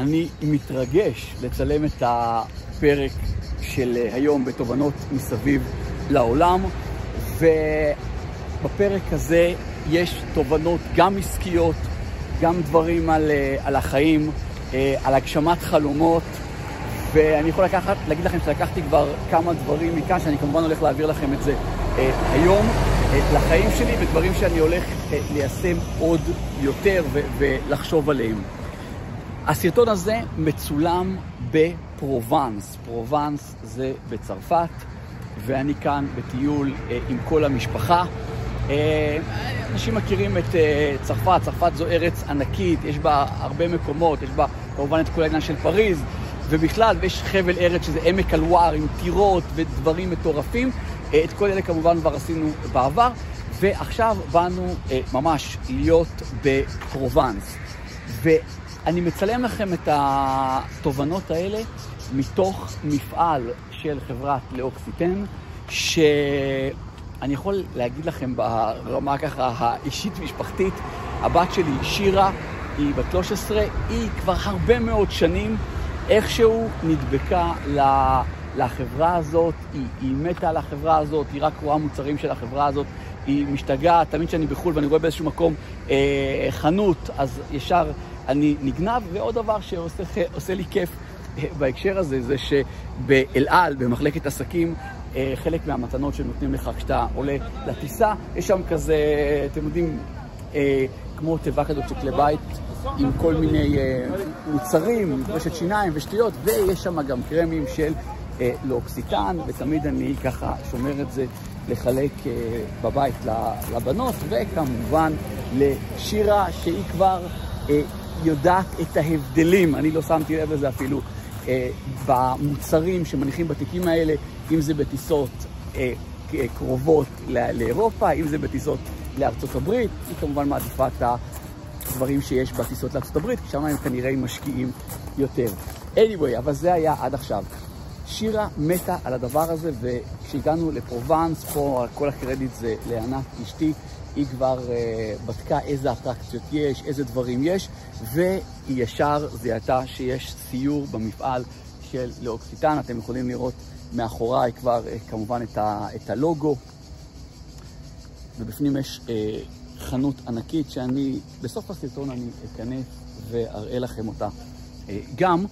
אני מתרגש לצלם את הפרק של היום בתובנות מסביב לעולם, ובפרק הזה יש תובנות גם עסקיות, גם דברים על, על החיים, על הגשמת חלומות, ואני יכול לקחת, להגיד לכם שלקחתי כבר כמה דברים מכאן, שאני כמובן הולך להעביר לכם את זה אה, היום, אה, לחיים שלי, ודברים שאני הולך אה, ליישם עוד יותר ולחשוב עליהם. הסרטון הזה מצולם בפרובנס. פרובנס זה בצרפת, ואני כאן בטיול אה, עם כל המשפחה. אה, אנשים מכירים את אה, צרפת, צרפת זו ארץ ענקית, יש בה הרבה מקומות, יש בה כמובן את כל העניין של פריז, ובכלל, ויש חבל ארץ שזה עמק אלואר עם טירות ודברים מטורפים. את כל אלה כמובן כבר עשינו בעבר, ועכשיו באנו ממש להיות בפרובנס. ואני מצלם לכם את התובנות האלה מתוך מפעל של חברת לאוקסיטן, שאני יכול להגיד לכם ברמה ככה האישית-משפחתית, הבת שלי שירה, היא בת 13, היא כבר הרבה מאוד שנים איכשהו נדבקה לחברה הזאת, היא, היא מתה על החברה הזאת, היא רק רואה מוצרים של החברה הזאת, היא משתגעת, תמיד כשאני בחו"ל ואני רואה באיזשהו מקום אה, חנות, אז ישר אני נגנב, ועוד דבר שעושה לי כיף אה, בהקשר הזה, זה שבאל על, במחלקת עסקים, אה, חלק מהמתנות שנותנים לך כשאתה עולה לטיסה, יש שם כזה, אתם יודעים, אה, כמו תיבה כזאת של כלי בית. עם כל מיני מוצרים, רשת שיניים ושטויות, ויש שם גם קרמים של לאוקסיטן, ותמיד אני ככה שומר את זה לחלק בבית לבנות, וכמובן לשירה, שהיא כבר יודעת את ההבדלים, אני לא שמתי לב לזה אפילו, uh, במוצרים שמניחים בתיקים האלה, אם זה בטיסות uh, קרובות לאירופה, אם זה בטיסות לארצות הברית, היא כמובן מעדיפה את ה... דברים שיש בטיסות לארצות הברית, שם הם כנראה משקיעים יותר. anyway, אבל זה היה עד עכשיו. שירה מתה על הדבר הזה, וכשהגענו לפרובנס, פה כל הקרדיט זה לענת אשתי, היא כבר uh, בדקה איזה אטרקציות יש, איזה דברים יש, והיא ישר זיהתה שיש סיור במפעל של לאוקסיטן. אתם יכולים לראות מאחוריי כבר uh, כמובן את, ה, את הלוגו, ובפנים יש uh, חנות ענקית שאני, בסוף הסרטון אני אכנס ואראה לכם אותה אה, גם.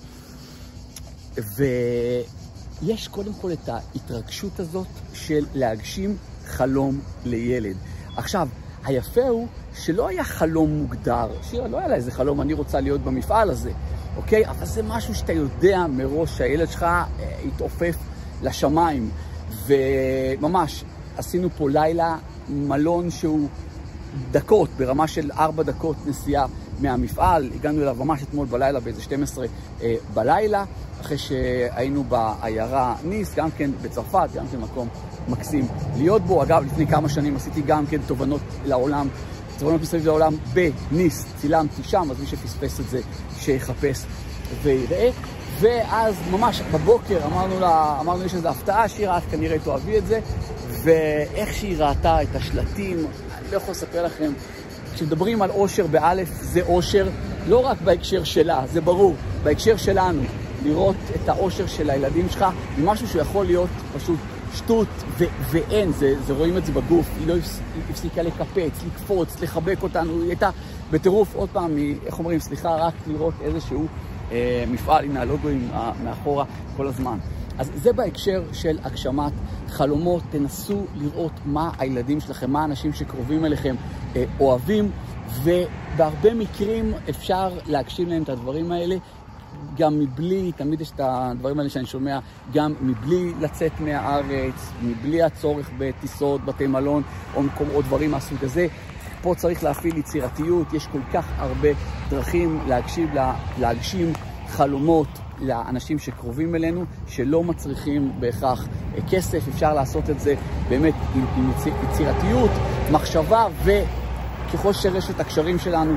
ויש קודם כל את ההתרגשות הזאת של להגשים חלום לילד. עכשיו, היפה הוא שלא היה חלום מוגדר. שירה, לא היה לה איזה חלום, אני רוצה להיות במפעל הזה, אוקיי? אבל זה משהו שאתה יודע מראש שהילד שלך אה, יתעופף לשמיים. וממש, עשינו פה לילה, מלון שהוא דקות, ברמה של ארבע דקות נסיעה מהמפעל. הגענו אליו ממש אתמול בלילה, באיזה 12 אה, בלילה, אחרי שהיינו בעיירה ניס, גם כן בצרפת, גם כן מקום מקסים להיות בו. אגב, לפני כמה שנים עשיתי גם כן תובנות לעולם, תובנות מסביב לעולם בניס, צילמתי שם, אז מי שפספס את זה, שיחפש ויראה. ואז ממש בבוקר אמרנו לה, אמרנו יש איזו הפתעה, שירה, את כנראה תאהבי את זה, ואיך שהיא ראתה את השלטים, אני לא יכול לספר לכם, כשמדברים על אושר באלף, זה אושר לא רק בהקשר שלה, זה ברור, בהקשר שלנו, לראות את האושר של הילדים שלך, זה משהו שיכול להיות פשוט שטות, ו- ואין, זה, זה רואים את זה בגוף, היא לא הפסיקה לקפץ, לקפוץ, לחבק אותנו, היא הייתה בטירוף, עוד פעם, איך אומרים, סליחה, רק לראות איזשהו אה, מפעל, הנה הלוגוים מאחורה כל הזמן. אז זה בהקשר של הגשמת חלומות, תנסו לראות מה הילדים שלכם, מה האנשים שקרובים אליכם אה, אוהבים, ובהרבה מקרים אפשר להגשים להם את הדברים האלה. גם מבלי, תמיד יש את הדברים האלה שאני שומע, גם מבלי לצאת מהארץ, מבלי הצורך בטיסות, בתי מלון או, מקום, או דברים מהסוג הזה. פה צריך להפעיל יצירתיות, יש כל כך הרבה דרכים להגשים, להגשים חלומות, לאנשים שקרובים אלינו, שלא מצריכים בהכרח כסף, אפשר לעשות את זה באמת עם, עם יצירתיות, מחשבה, וככל שרשת הקשרים שלנו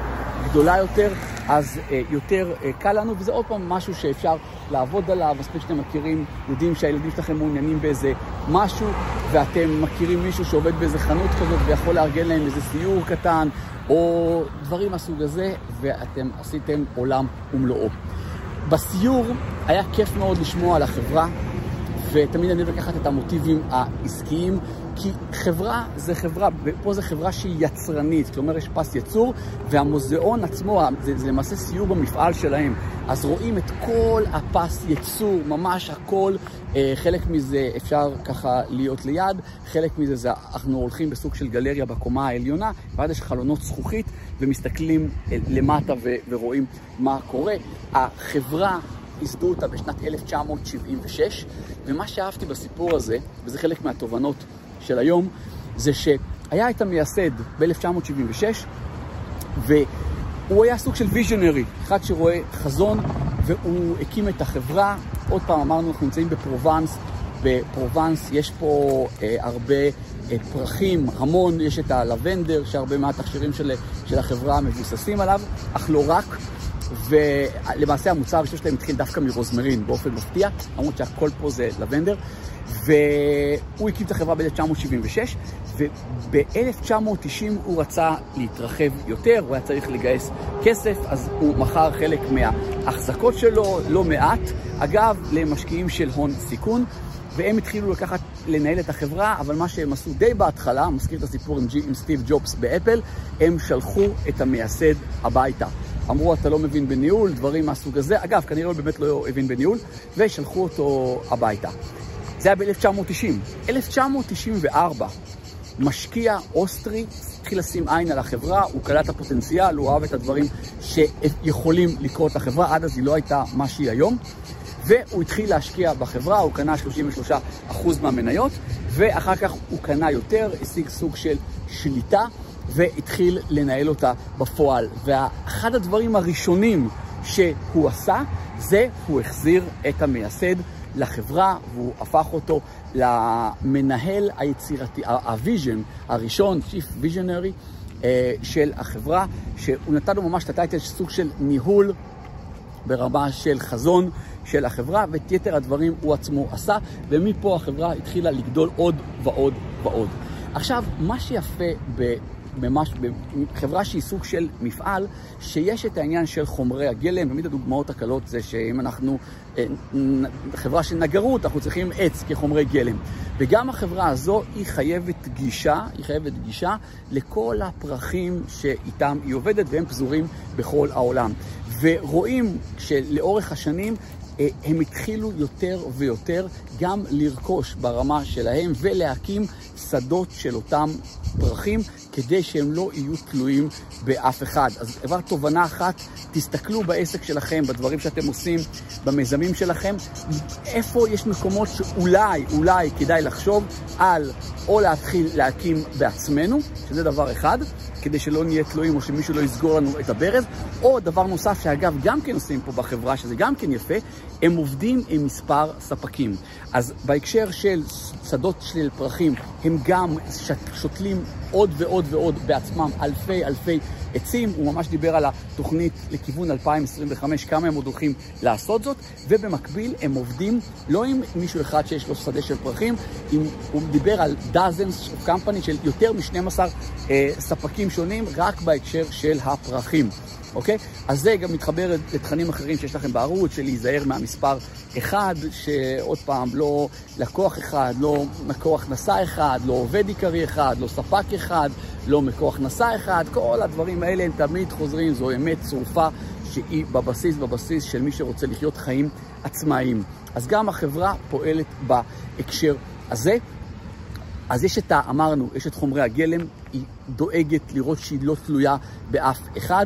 גדולה יותר, אז אה, יותר אה, קל לנו, וזה עוד פעם משהו שאפשר לעבוד עליו, מספיק שאתם מכירים, יודעים שהילדים שלכם מעוניינים באיזה משהו, ואתם מכירים מישהו שעובד באיזה חנות כזאת ויכול לארגן להם איזה סיור קטן, או דברים מהסוג הזה, ואתם עשיתם עולם ומלואו. בסיור היה כיף מאוד לשמוע על החברה, ותמיד אני אוהב לקחת את המוטיבים העסקיים, כי חברה זה חברה, ופה זו חברה שהיא יצרנית, כלומר יש פס יצור, והמוזיאון עצמו, זה, זה למעשה סיור במפעל שלהם. אז רואים את כל הפס יצור, ממש הכל, אה, חלק מזה אפשר ככה להיות ליד, חלק מזה זה אנחנו הולכים בסוג של גלריה בקומה העליונה, ואז יש חלונות זכוכית ומסתכלים למטה ורואים מה קורה. החברה ייסדו אותה בשנת 1976, ומה שאהבתי בסיפור הזה, וזה חלק מהתובנות של היום, זה שהיה את המייסד ב-1976, והוא היה סוג של ויז'נרי, אחד שרואה חזון, והוא הקים את החברה. עוד פעם אמרנו, אנחנו נמצאים בפרובנס, בפרובנס יש פה אה, הרבה אה, פרחים, המון, יש את הלבנדר, שהרבה מהתכשירים של, של החברה מבוססים עליו, אך לא רק. ולמעשה המוצר הראשון שלהם התחיל דווקא מרוזמרין באופן מפתיע, למרות שהכל פה זה לבנדר. והוא הקים את החברה ב-1976, וב-1990 הוא רצה להתרחב יותר, הוא היה צריך לגייס כסף, אז הוא מכר חלק מההחזקות שלו, לא מעט, אגב, למשקיעים של הון סיכון. והם התחילו לקחת, לנהל את החברה, אבל מה שהם עשו די בהתחלה, מזכיר את הסיפור עם, עם סטיב ג'ובס באפל, הם שלחו את המייסד הביתה. אמרו, אתה לא מבין בניהול, דברים מהסוג הזה. אגב, כנראה הוא באמת לא הבין בניהול, ושלחו אותו הביתה. זה היה ב-1990. 1994, משקיע אוסטרי התחיל לשים עין על החברה, הוא קלט את הפוטנציאל, הוא אהב את הדברים שיכולים לקרות לחברה, עד אז היא לא הייתה מה שהיא היום. והוא התחיל להשקיע בחברה, הוא קנה 33% מהמניות, ואחר כך הוא קנה יותר, השיג סוג של שליטה, והתחיל לנהל אותה בפועל. ואחד הדברים הראשונים שהוא עשה, זה הוא החזיר את המייסד לחברה, והוא הפך אותו למנהל היצירתי, ה vision הראשון, Chief Visionary אה, של החברה, שהוא נתן לו ממש את ה title סוג של ניהול ברמה של חזון של החברה, ואת יתר הדברים הוא עצמו עשה, ומפה החברה התחילה לגדול עוד ועוד ועוד. עכשיו, מה שיפה ב... ממש בחברה שהיא סוג של מפעל, שיש את העניין של חומרי הגלם, תמיד הדוגמאות הקלות זה שאם אנחנו אה, חברה של נגרות, אנחנו צריכים עץ כחומרי גלם. וגם החברה הזו היא חייבת גישה, היא חייבת גישה לכל הפרחים שאיתם היא עובדת, והם פזורים בכל העולם. ורואים שלאורך השנים אה, הם התחילו יותר ויותר גם לרכוש ברמה שלהם ולהקים שדות של אותם פרחים כדי שהם לא יהיו תלויים באף אחד. אז כבר תובנה אחת, תסתכלו בעסק שלכם, בדברים שאתם עושים, במיזמים שלכם, איפה יש מקומות שאולי, אולי כדאי לחשוב על או להתחיל להקים בעצמנו, שזה דבר אחד, כדי שלא נהיה תלויים או שמישהו לא יסגור לנו את הברז, או דבר נוסף שאגב גם כן עושים פה בחברה, שזה גם כן יפה, הם עובדים עם מספר ספקים. אז בהקשר של שדות של פרחים, הם גם שותלים עוד ועוד ועוד בעצמם אלפי אלפי עצים. הוא ממש דיבר על התוכנית לכיוון 2025, כמה הם עוד הולכים לעשות זאת, ובמקביל הם עובדים לא עם מישהו אחד שיש לו שדה של פרחים, עם, הוא דיבר על of company של יותר מ-12 אה, ספקים שונים, רק בהקשר של הפרחים. אוקיי? אז זה גם מתחבר לתכנים אחרים שיש לכם בערוץ, של להיזהר מהמספר אחד, שעוד פעם, לא לקוח אחד, לא מקור הכנסה אחד, לא עובד עיקרי אחד, לא ספק אחד, לא מקור הכנסה אחד, כל הדברים האלה הם תמיד חוזרים, זו אמת צרופה שהיא בבסיס, בבסיס של מי שרוצה לחיות חיים עצמאיים. אז גם החברה פועלת בהקשר הזה. אז יש את ה... אמרנו, יש את חומרי הגלם, היא דואגת לראות שהיא לא תלויה באף אחד.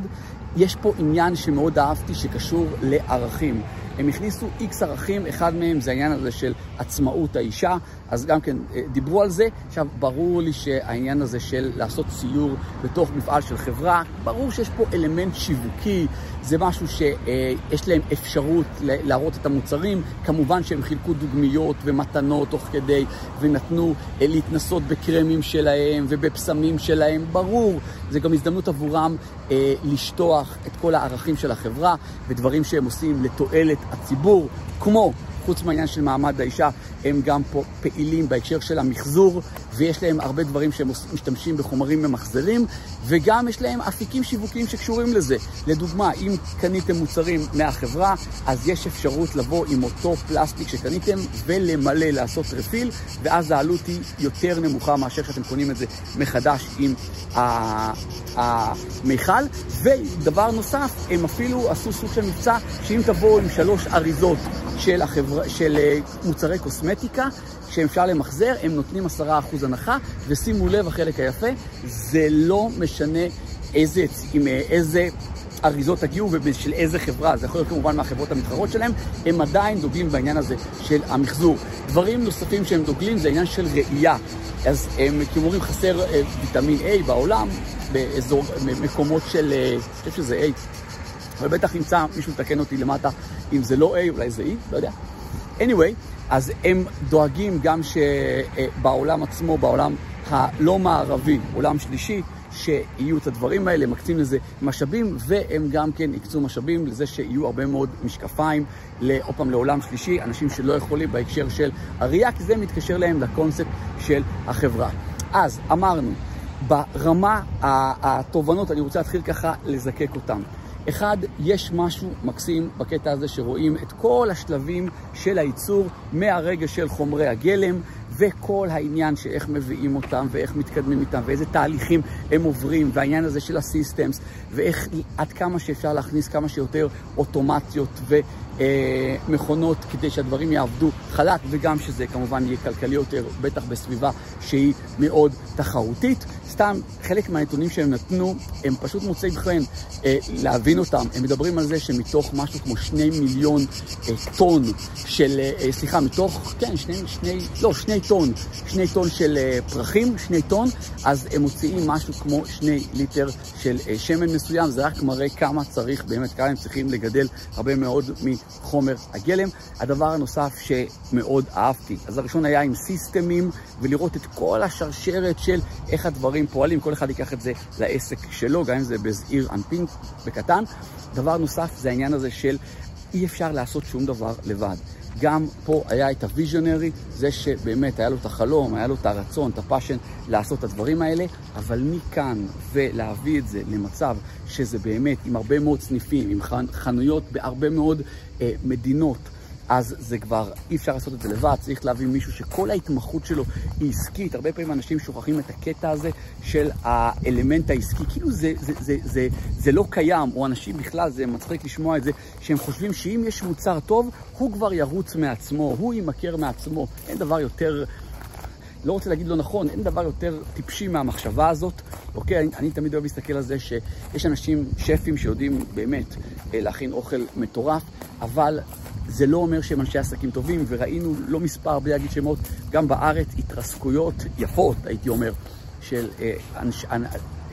יש פה עניין שמאוד אהבתי שקשור לערכים. הם הכניסו איקס ערכים, אחד מהם זה העניין הזה של עצמאות האישה, אז גם כן אה, דיברו על זה. עכשיו, ברור לי שהעניין הזה של לעשות סיור בתוך מפעל של חברה, ברור שיש פה אלמנט שיווקי, זה משהו שיש להם אפשרות להראות את המוצרים. כמובן שהם חילקו דוגמיות ומתנות תוך כדי, ונתנו אה, להתנסות בקרמים שלהם ובפסמים שלהם, ברור. זה גם הזדמנות עבורם אה, לשטוח את כל הערכים של החברה ודברים שהם עושים לתועלת הציבור, כמו חוץ מהעניין של מעמד האישה, הם גם פה פעילים בהקשר של המחזור ויש להם הרבה דברים שהם משתמשים בחומרים ממחזרים, וגם יש להם אפיקים שיווקיים שקשורים לזה. לדוגמה, אם קניתם מוצרים מהחברה, אז יש אפשרות לבוא עם אותו פלסטיק שקניתם ולמלא, לעשות רפיל, ואז העלות היא יותר נמוכה מאשר שאתם קונים את זה מחדש עם המיכל. ודבר נוסף, הם אפילו עשו סוג של מבצע, שאם תבואו עם שלוש אריזות של, החבר... של אה, מוצרי קוסמטיקה, שאפשר למחזר, הם נותנים 10% הנחה, ושימו לב, החלק היפה, זה לא משנה איזה, עם אה, איזה אריזות תגיעו ושל איזה חברה, זה יכול להיות כמובן מהחברות המתחרות שלהם, הם עדיין דוגלים בעניין הזה של המחזור. דברים נוספים שהם דוגלים זה העניין של ראייה. אז הם אומרים חסר אה, ויטמין A בעולם, באזור, מקומות של, אני חושב שזה A, אבל בטח נמצא, מישהו מתקן אותי למטה, אם זה לא A, אולי זה E, לא יודע. anyway, אז הם דואגים גם שבעולם עצמו, בעולם הלא מערבי, עולם שלישי, שיהיו את הדברים האלה, מקצים לזה משאבים, והם גם כן יקצו משאבים לזה שיהיו הרבה מאוד משקפיים, עוד פעם לעולם שלישי, אנשים שלא יכולים בהקשר של הראייה, כי זה מתקשר להם לקונספט של החברה. אז אמרנו, ברמה התובנות, אני רוצה להתחיל ככה לזקק אותם. אחד, יש משהו מקסים בקטע הזה שרואים את כל השלבים של הייצור מהרגע של חומרי הגלם וכל העניין של איך מביאים אותם ואיך מתקדמים איתם ואיזה תהליכים הם עוברים והעניין הזה של הסיסטמס ואיך עד כמה שאפשר להכניס כמה שיותר אוטומציות ומכונות כדי שהדברים יעבדו חלק וגם שזה כמובן יהיה כלכלי יותר, בטח בסביבה שהיא מאוד תחרותית. סתם, חלק מהנתונים שהם נתנו, הם פשוט מוצאים חן אה, להבין אותם. הם מדברים על זה שמתוך משהו כמו שני מיליון אה, טון של, אה, סליחה, מתוך, כן, שני, שני, לא, שני טון, שני טון של אה, פרחים, שני טון, אז הם מוציאים משהו כמו שני ליטר של אה, שמן מסוים. זה רק מראה כמה צריך, באמת, כמה הם צריכים לגדל הרבה מאוד מחומר הגלם. הדבר הנוסף שמאוד אהבתי, אז הראשון היה עם סיסטמים, ולראות את כל השרשרת של איך הדברים פועלים, כל אחד ייקח את זה לעסק שלו, גם אם זה בזעיר אנפין, בקטן. דבר נוסף זה העניין הזה של אי אפשר לעשות שום דבר לבד. גם פה היה את ה visionary, זה שבאמת היה לו את החלום, היה לו את הרצון, את ה passion לעשות את הדברים האלה, אבל מכאן ולהביא את זה למצב שזה באמת עם הרבה מאוד סניפים, עם חנויות בהרבה מאוד אה, מדינות, אז זה כבר, אי אפשר לעשות את זה לבד, צריך להביא מישהו שכל ההתמחות שלו היא עסקית. הרבה פעמים אנשים שוכחים את הקטע הזה של האלמנט העסקי, כאילו זה, זה, זה, זה, זה לא קיים, או אנשים בכלל, זה מצחיק לשמוע את זה, שהם חושבים שאם יש מוצר טוב, הוא כבר ירוץ מעצמו, הוא יימכר מעצמו. אין דבר יותר... לא רוצה להגיד לא נכון, אין דבר יותר טיפשי מהמחשבה הזאת, אוקיי? אני, אני תמיד אוהב להסתכל על זה שיש אנשים, שפים, שיודעים באמת אה, להכין אוכל מטורף, אבל זה לא אומר שהם אנשי עסקים טובים, וראינו לא מספר, בלי להגיד שמות, גם בארץ התרסקויות יפות, הייתי אומר, של אה, אנש,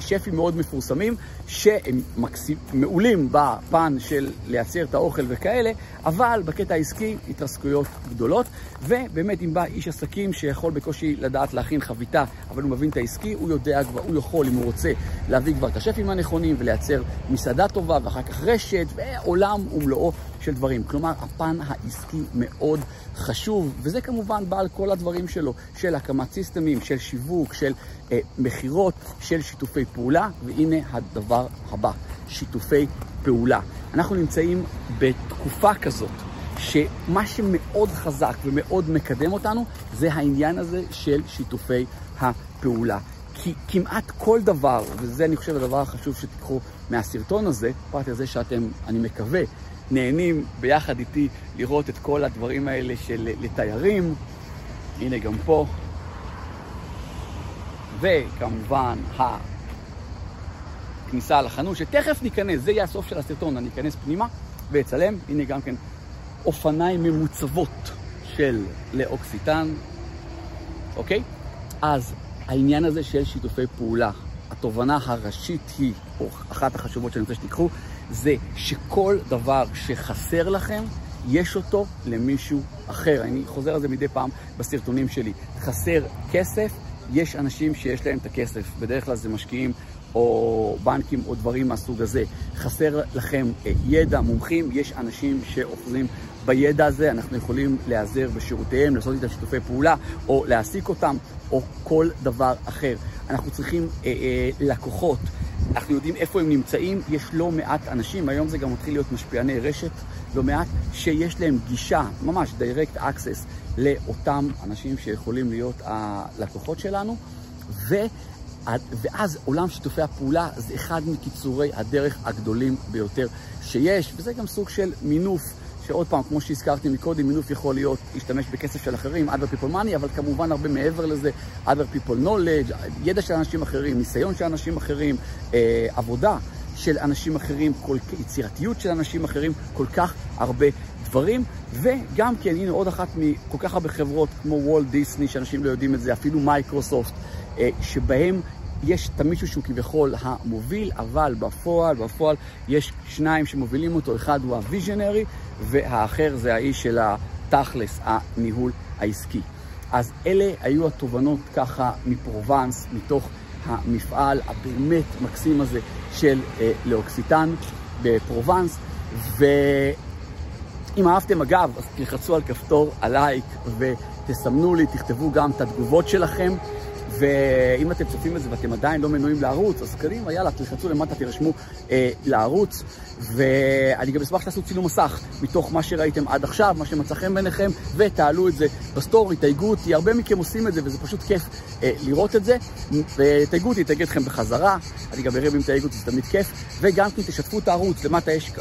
שפים מאוד מפורסמים, שהם מקסים, מעולים בפן של לייצר את האוכל וכאלה, אבל בקטע העסקי התרסקויות גדולות. ובאמת, אם בא איש עסקים שיכול בקושי לדעת להכין חביתה, אבל הוא מבין את העסקי, הוא יודע כבר, הוא יכול, אם הוא רוצה, להביא כבר את השפים הנכונים ולייצר מסעדה טובה, ואחר כך רשת, ועולם ומלואו של דברים. כלומר, הפן העסקי מאוד חשוב, וזה כמובן בא על כל הדברים שלו, של הקמת סיסטמים, של שיווק, של אה, מכירות, של שיתופי פעולה, והנה הדבר הבא, שיתופי פעולה. אנחנו נמצאים בתקופה כזאת. שמה שמאוד חזק ומאוד מקדם אותנו זה העניין הזה של שיתופי הפעולה. כי כמעט כל דבר, וזה אני חושב הדבר החשוב שתיקחו מהסרטון הזה, פרט לזה שאתם, אני מקווה, נהנים ביחד איתי לראות את כל הדברים האלה של לתיירים. הנה גם פה. וכמובן הכניסה לחנות, שתכף ניכנס, זה יהיה הסוף של הסרטון, אני אכנס פנימה ואצלם. הנה גם כן אופניים ממוצבות של לאוקסיטן, אוקיי? אז העניין הזה של שיתופי פעולה, התובנה הראשית היא, או אחת החשובות שאני רוצה שתיקחו, זה שכל דבר שחסר לכם, יש אותו למישהו אחר. אני חוזר על זה מדי פעם בסרטונים שלי. חסר כסף, יש אנשים שיש להם את הכסף. בדרך כלל זה משקיעים או בנקים או דברים מהסוג הזה. חסר לכם אה, ידע, מומחים, יש אנשים שאוחזים בידע הזה, אנחנו יכולים להיעזר בשירותיהם, לעשות איתם שיתופי פעולה, או להעסיק אותם, או כל דבר אחר. אנחנו צריכים אה, אה, לקוחות, אנחנו יודעים איפה הם נמצאים, יש לא מעט אנשים, היום זה גם מתחיל להיות משפיעני רשת, לא מעט, שיש להם גישה, ממש direct access, לאותם אנשים שיכולים להיות הלקוחות שלנו, ו... ואז עולם שיתופי הפעולה זה אחד מקיצורי הדרך הגדולים ביותר שיש, וזה גם סוג של מינוף. שעוד פעם, כמו שהזכרתי מקודם, מינוף יכול להיות להשתמש בכסף של אחרים, other people money, אבל כמובן הרבה מעבר לזה, other people knowledge, ידע של אנשים אחרים, ניסיון של אנשים אחרים, אה, עבודה של אנשים אחרים, כל, יצירתיות של אנשים אחרים, כל כך הרבה דברים. וגם כן, הנה עוד אחת מכל כך הרבה חברות, כמו וולט דיסני, שאנשים לא יודעים את זה, אפילו מייקרוסופט, אה, שבהם יש את המישהו שהוא כביכול המוביל, אבל בפועל, בפועל יש שניים שמובילים אותו, אחד הוא ה visionary והאחר זה האיש של התכלס, הניהול העסקי. אז אלה היו התובנות ככה מפרובנס, מתוך המפעל הבאמת מקסים הזה של אה, לאוקסיטן בפרובנס. ואם אהבתם אגב, אז תלחצו על כפתור הלייק ותסמנו לי, תכתבו גם את התגובות שלכם. ואם אתם צופים בזה ואתם עדיין לא מנויים לערוץ, אז קדימה, יאללה, תלחצו למטה, תירשמו אה, לערוץ. ואני גם אשמח שתעשו צילום מסך מתוך מה שראיתם עד עכשיו, מה שמצא חן בעיניכם, ותעלו את זה בסטורי, תייגו אותי. הרבה מכם עושים את זה, וזה פשוט כיף אה, לראות את זה. ותייגו אותי, תייגו אתכם בחזרה. אני גם אראה אם תייגו אותי, זה תמיד כיף. וגם כן תשתפו את הערוץ, למטה יש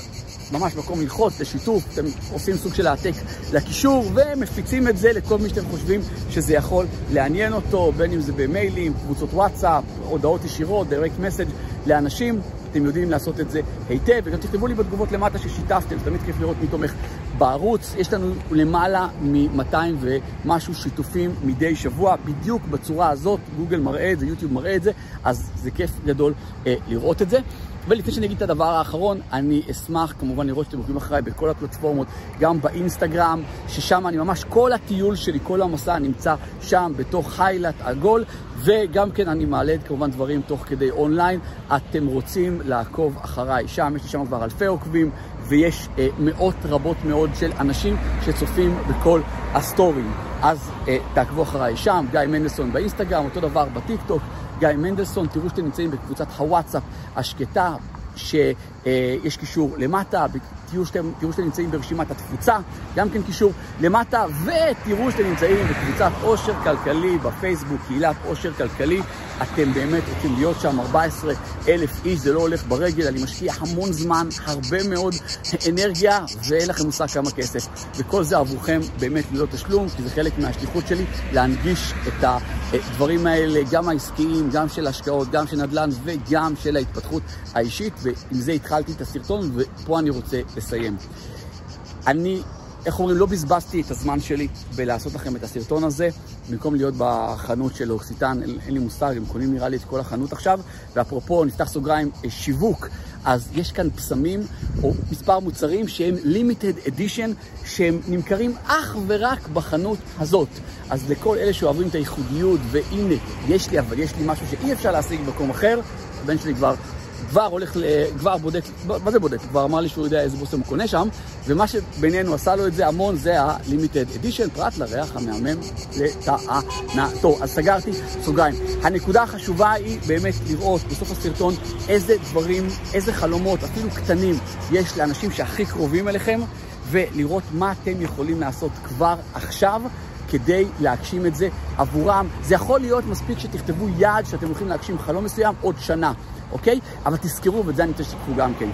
ממש מקום ללחוץ, לשיתוף, אתם עושים סוג של העתק לקישור ומפיצים את זה לכל מי שאתם חושבים שזה יכול לעניין אותו, בין אם זה במיילים, קבוצות וואטסאפ, הודעות ישירות, direct message לאנשים. אתם יודעים לעשות את זה היטב, וגם תכתבו לי בתגובות למטה ששיתפתם, תמיד כיף לראות מי תומך בערוץ. יש לנו למעלה מ-200 ומשהו שיתופים מדי שבוע, בדיוק בצורה הזאת, גוגל מראה את זה, יוטיוב מראה את זה, אז זה כיף גדול אה, לראות את זה. ולפני שאני אגיד את הדבר האחרון, אני אשמח כמובן לראות שאתם עוקבים אחריי בכל הפלטפורמות, גם באינסטגרם, ששם אני ממש, כל הטיול שלי, כל המסע נמצא שם בתוך highlight עגול, וגם כן אני מעלה כמובן דברים תוך כדי אונליין. אתם רוצים לעקוב אחריי שם, יש לי שם כבר אלפי עוקבים, ויש אה, מאות רבות מאוד של אנשים שצופים בכל הסטורים. אז אה, תעקבו אחריי שם, גיא מנדלסון באינסטגרם, אותו דבר בטיקטוק. גיא מנדלסון, תראו שאתם נמצאים בקבוצת הוואטסאפ השקטה, שיש קישור למטה, תראו שאתם, תראו שאתם נמצאים ברשימת התפוצה, גם כן קישור למטה, ותראו שאתם נמצאים בקבוצת עושר כלכלי בפייסבוק, קהילת עושר כלכלי. אתם באמת רוצים להיות שם, 14 אלף איש, זה לא הולך ברגל, אני משקיע המון זמן, הרבה מאוד אנרגיה, ואין לכם מושג כמה כסף. וכל זה עבורכם באמת ללא תשלום, כי זה חלק מהשליחות שלי, להנגיש את הדברים האלה, גם העסקיים, גם של השקעות, גם של נדל"ן וגם של ההתפתחות האישית, ועם זה התחלתי את הסרטון, ופה אני רוצה לסיים. אני איך אומרים, לא בזבזתי את הזמן שלי בלעשות לכם את הסרטון הזה, במקום להיות בחנות של אוקסיטן, אין, אין לי מושג, הם קונים נראה לי את כל החנות עכשיו, ואפרופו, נפתח סוגריים, אה, שיווק, אז יש כאן פסמים או מספר מוצרים שהם limited edition, שהם נמכרים אך ורק בחנות הזאת. אז לכל אלה שאוהבים את הייחודיות, והנה, יש לי, אבל יש לי משהו שאי אפשר להשיג במקום אחר, הבן שלי כבר כבר הולך, כבר בודק, מה זה בודק? כבר אמר לי שהוא יודע איזה בושם הוא קונה שם, ומה שבינינו עשה לו את זה המון זה ה-limited edition, פרט לריח המהמם לטענתו. אז סגרתי סוגריים. הנקודה החשובה היא באמת לראות בסוף הסרטון איזה דברים, איזה חלומות, אפילו קטנים, יש לאנשים שהכי קרובים אליכם, ולראות מה אתם יכולים לעשות כבר עכשיו. כדי להגשים את זה עבורם. זה יכול להיות מספיק שתכתבו יעד שאתם הולכים להגשים חלום מסוים עוד שנה. אוקיי? אבל תזכרו, ואת זה אני רוצה שתיקחו גם כן.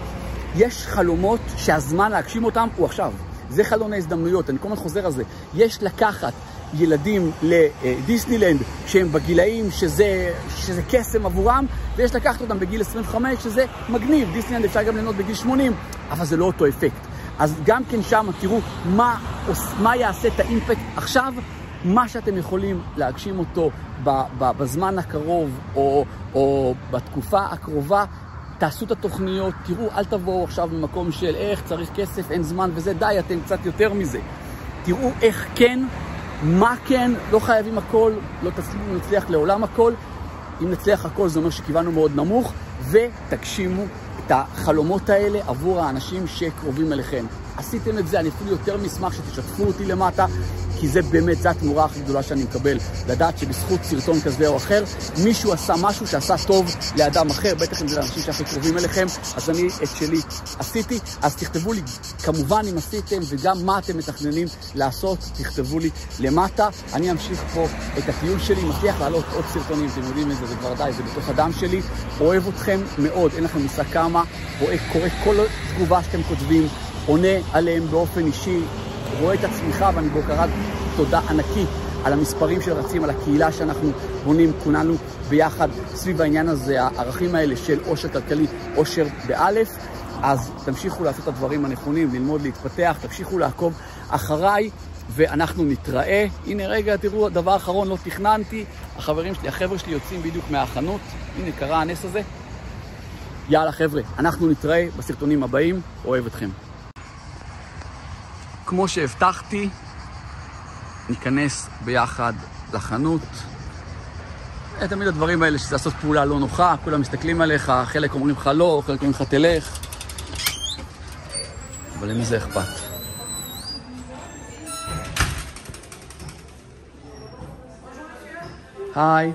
יש חלומות שהזמן להגשים אותם הוא עכשיו. זה חלון ההזדמנויות, אני כל הזמן חוזר על זה. יש לקחת ילדים לדיסנילנד שהם בגילאים שזה, שזה קסם עבורם, ויש לקחת אותם בגיל 25 שזה מגניב, דיסנילנד אפשר גם ליהנות בגיל 80, אבל זה לא אותו אפקט. אז גם כן שם תראו מה, מה יעשה את האימפקט עכשיו מה שאתם יכולים להגשים אותו בזמן הקרוב או, או בתקופה הקרובה, תעשו את התוכניות, תראו, אל תבואו עכשיו ממקום של איך צריך כסף, אין זמן וזה, די, אתם קצת יותר מזה. תראו איך כן, מה כן, לא חייבים הכל, לא תצליחו, נצליח לעולם הכל. אם נצליח הכל זה אומר שכיוונו מאוד נמוך, ותגשימו את החלומות האלה עבור האנשים שקרובים אליכם. עשיתם את זה, אני אפילו יותר משמח שתשתפו אותי למטה, כי זה באמת, זו התמורה הכי גדולה שאני מקבל. לדעת שבזכות סרטון כזה או אחר, מישהו עשה משהו שעשה טוב לאדם אחר, בטח אם זה לאנשים שהכי קרובים אליכם, אז אני את שלי עשיתי. אז תכתבו לי כמובן אם עשיתם וגם מה אתם מתכננים לעשות, תכתבו לי למטה. אני אמשיך פה את הטיול שלי, מבטיח לעלות עוד סרטונים, אתם יודעים את זה, זה כבר די, זה בתוך הדם שלי. אוהב אתכם מאוד, אין לכם מושג כמה, רואה, קורא כל תגובה שאתם כותבים, עונה עליהם באופן אישי, רואה את הצמיחה ואני בהוקרת תודה ענקית על המספרים שרצים, על הקהילה שאנחנו בונים כולנו ביחד סביב העניין הזה, הערכים האלה של עושר כלכלי, עושר באלף. אז תמשיכו לעשות את הדברים הנכונים, ללמוד, להתפתח, תמשיכו לעקוב אחריי, ואנחנו נתראה. הנה רגע, תראו, דבר אחרון, לא תכננתי, החברים שלי, החבר'ה שלי יוצאים בדיוק מהחנות, הנה קרה הנס הזה. יאללה חבר'ה, אנחנו נתראה בסרטונים הבאים, אוהב אתכם. כמו שהבטחתי, ניכנס ביחד לחנות. תמיד הדברים האלה שזה לעשות פעולה לא נוחה, כולם מסתכלים עליך, חלק אומרים לך לא, חלק אומרים לך תלך, אבל למי זה אכפת? היי.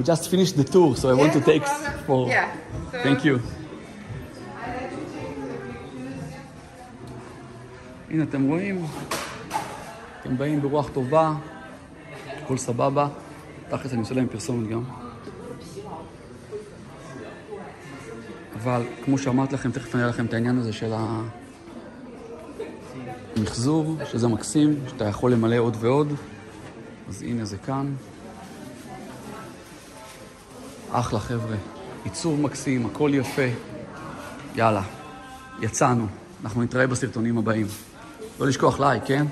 We just finished the tour, so I want to take for. Yeah. So Thank you. הנה, אתם רואים? אתם באים ברוח טובה, הכל סבבה. תכלס אני עושה להם פרסומת גם. אבל כמו שאמרתי לכם, תכף אני אראה לכם את העניין הזה של המחזור, שזה מקסים, שאתה יכול למלא עוד ועוד. אז הנה זה כאן. אחלה חבר'ה, ייצור מקסים, הכל יפה. יאללה, יצאנו. אנחנו נתראה בסרטונים הבאים. לא לשכוח לייק, כן?